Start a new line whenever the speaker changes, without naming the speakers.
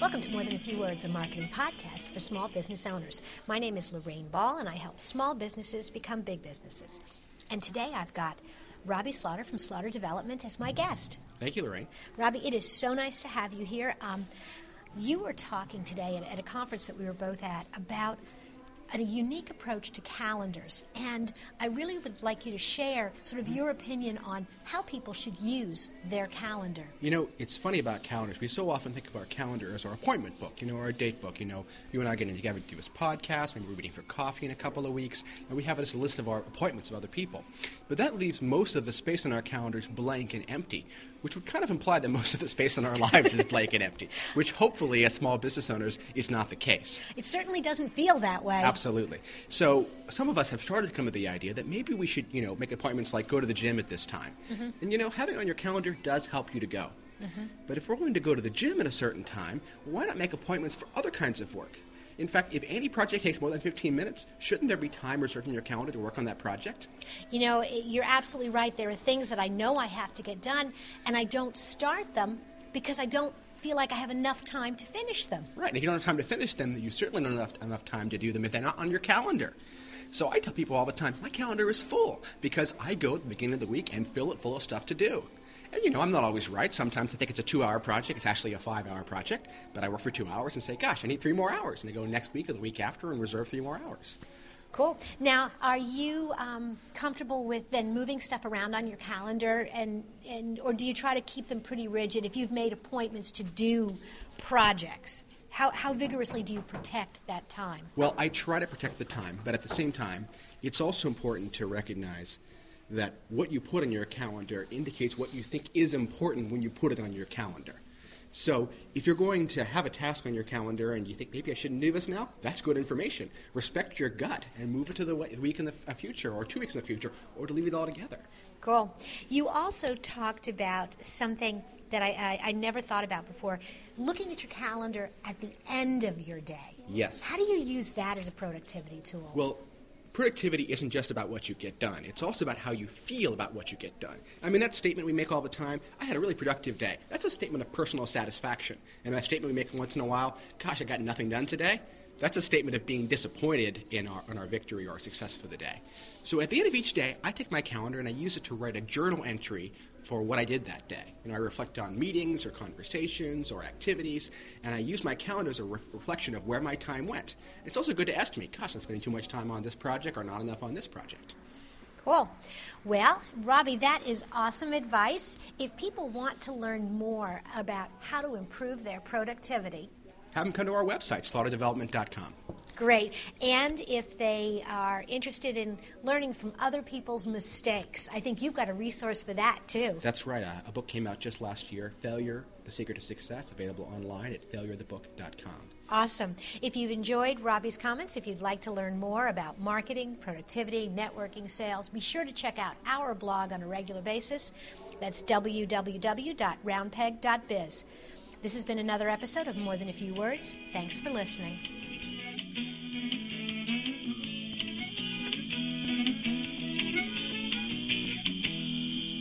Welcome to More Than a Few Words, a marketing podcast for small business owners. My name is Lorraine Ball, and I help small businesses become big businesses. And today I've got Robbie Slaughter from Slaughter Development as my guest.
Thank you, Lorraine.
Robbie, it is so nice to have you here. Um, you were talking today at, at a conference that we were both at about a unique approach to calendars. And I really would like you to share sort of mm-hmm. your opinion on how people should use their calendar.
You know, it's funny about calendars. We so often think of our calendar as our appointment book, you know, our date book. You know, you and I getting together to do this podcast, maybe we're meeting for coffee in a couple of weeks, and we have this list of our appointments of other people. But that leaves most of the space on our calendars blank and empty, which would kind of imply that most of the space in our lives is blank and empty, which hopefully, as small business owners, is not the case.
It certainly doesn't feel that way.
Absolutely. So some of us have started to come to the idea that maybe we should, you know, make appointments like go to the gym at this time. Mm-hmm. And you know, having it on your calendar does help you to go. Mm-hmm. But if we're going to go to the gym at a certain time, why not make appointments for other kinds of work? In fact, if any project takes more than 15 minutes, shouldn't there be time reserved in your calendar to work on that project?
You know, eh, you're absolutely right. There are things that I know I have to get done, and I don't start them because I don't feel like I have enough time to finish them.
Right. And if you don't have time to finish them, you certainly don't have enough, time to do them if they're not on your calendar. So I tell people all the time, my calendar is full because I go at the beginning of the week and fill it full of stuff to do. And you know, I'm not always right. Sometimes I think it's a two hour project. It's actually a five hour project. But I work for two hours and say, gosh, I need three more hours. And I go next week or the week after and reserve three more hours.
Cool. Now, are you um, comfortable with then moving stuff around on your calendar, and, and or do you try to keep them pretty rigid if you've made appointments to do projects? How, how vigorously do you protect that time?
Well, I try to protect the time, but at the same time, it's also important to recognize that what you put on your calendar indicates what you think is important when you put it on your calendar. So if you're going to have a task on your calendar and you think maybe I shouldn't do this now, that's good information. Respect your gut and move it to the week in the future or two weeks in the future or to leave it all together.
Cool. You also talked about something that I, I, I never thought about before looking at your calendar at the end of your day.
Yes.
How do you use that as a productivity tool?
Well, productivity isn't just about what you get done. It's also about how you feel about what you get done. I mean, that statement we make all the time, I had a really productive day. That's a statement of personal satisfaction. And that statement we make once in a while, gosh, I got nothing done today. That's a statement of being disappointed in our, in our victory or our success for the day. So at the end of each day, I take my calendar and I use it to write a journal entry for what I did that day. You know, I reflect on meetings or conversations or activities, and I use my calendar as a re- reflection of where my time went. It's also good to estimate, gosh, I'm spending too much time on this project or not enough on this project.
Cool. Well, Robbie, that is awesome advice. If people want to learn more about how to improve their productivity,
have them come to our website, slaughterdevelopment.com.
Great. And if they are interested in learning from other people's mistakes, I think you've got a resource for that too.
That's right. A, a book came out just last year Failure, The Secret to Success, available online at failurethebook.com.
Awesome. If you've enjoyed Robbie's comments, if you'd like to learn more about marketing, productivity, networking, sales, be sure to check out our blog on a regular basis. That's www.roundpeg.biz. This has been another episode of More Than a Few Words. Thanks for listening.